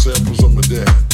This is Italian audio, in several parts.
samples of my dad.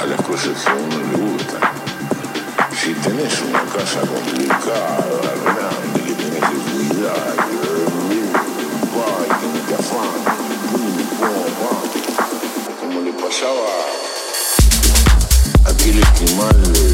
A las cosas que a uno le gustan. Si tenés una casa complicada, grande, que tenés que cuidar, que no te afanes, como le pasaba a aquel esquimal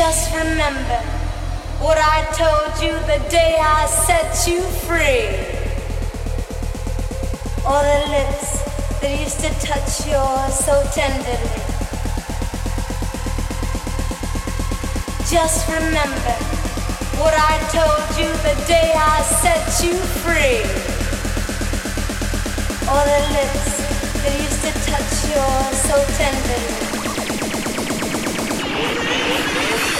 Just remember what I told you the day I set you free. Or the lips that used to touch yours so tenderly. Just remember what I told you the day I set you free. Or the lips that used to touch yours so tenderly. Música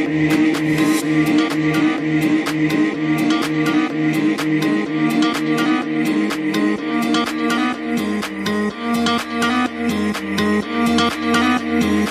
Thank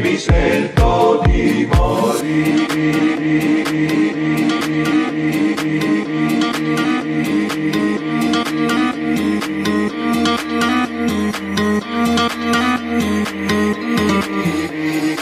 mi sento di Thank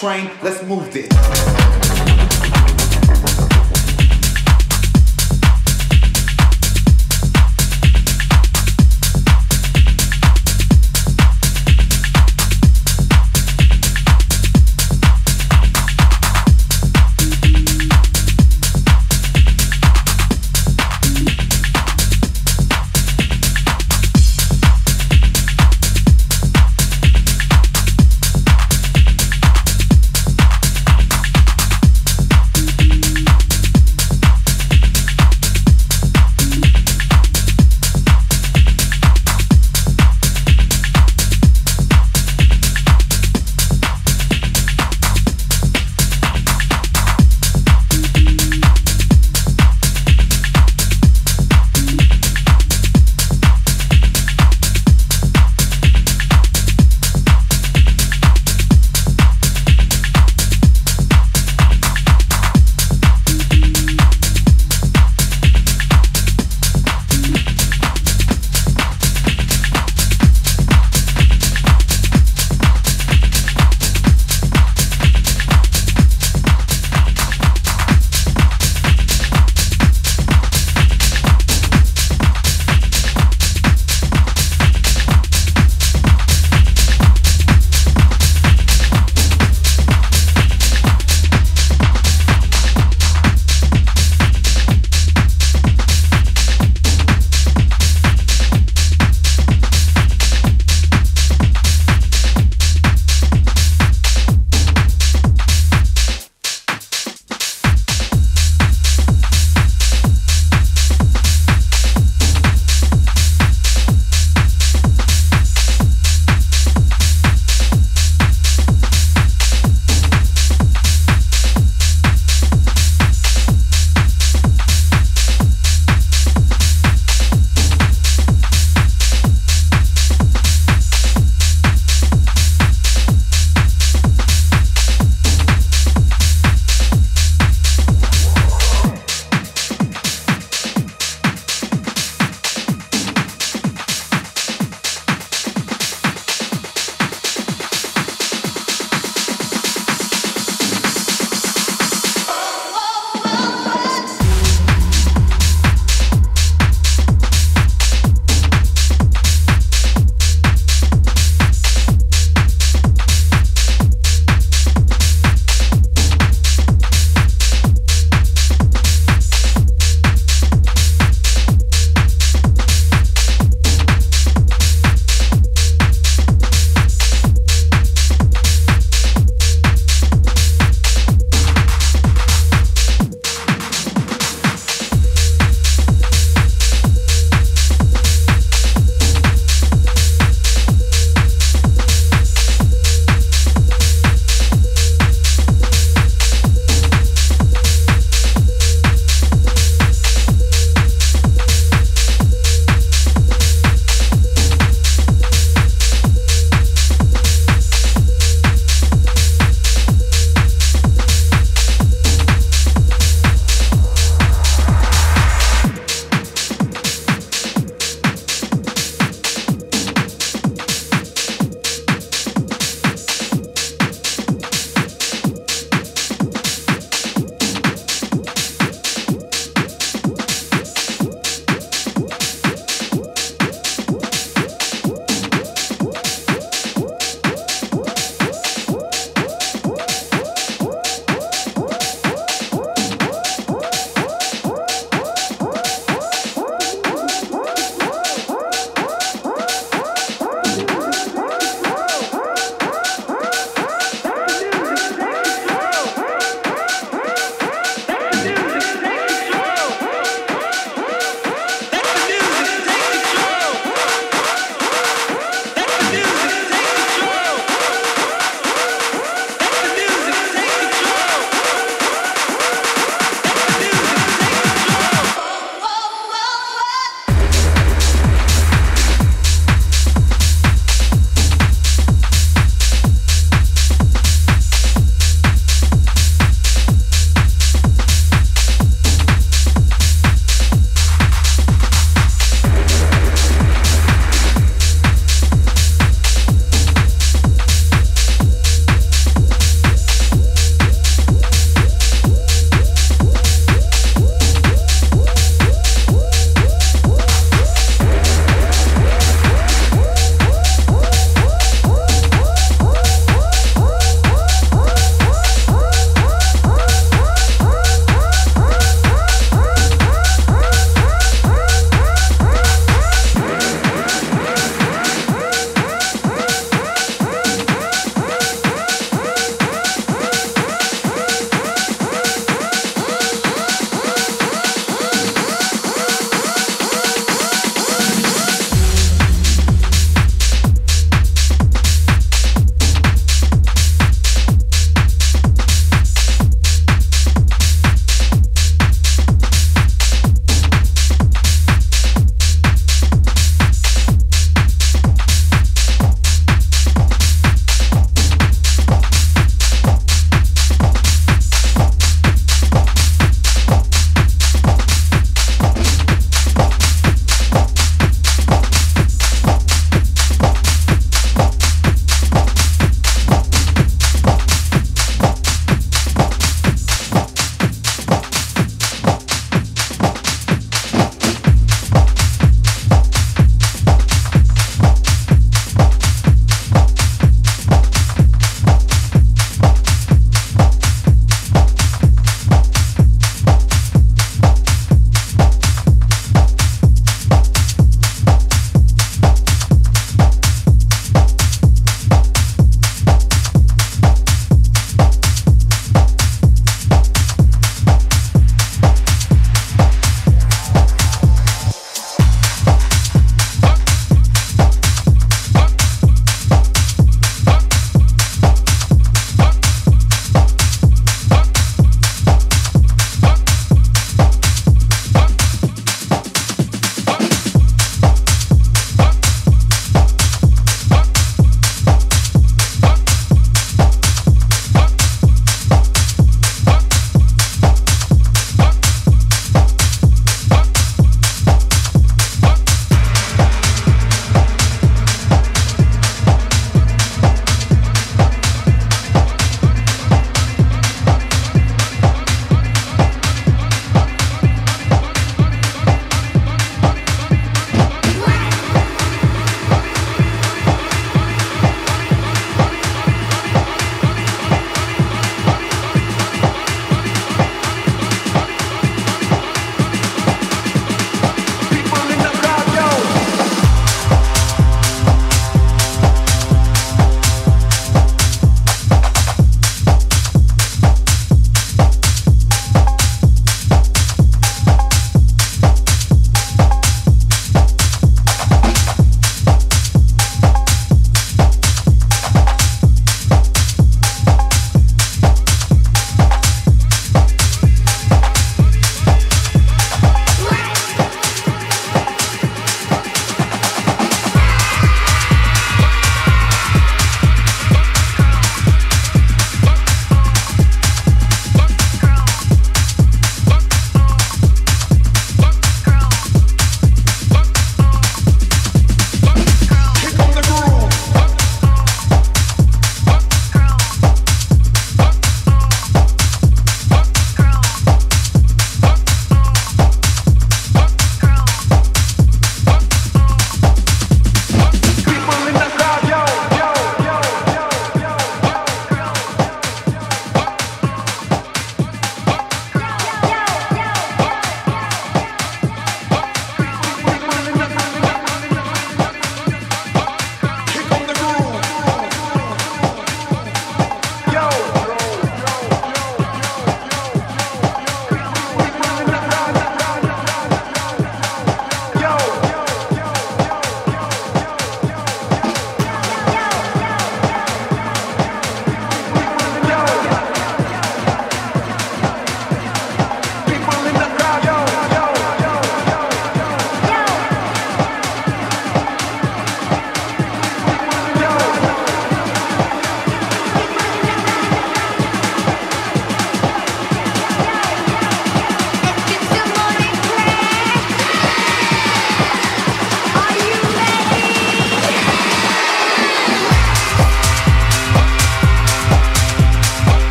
train, let's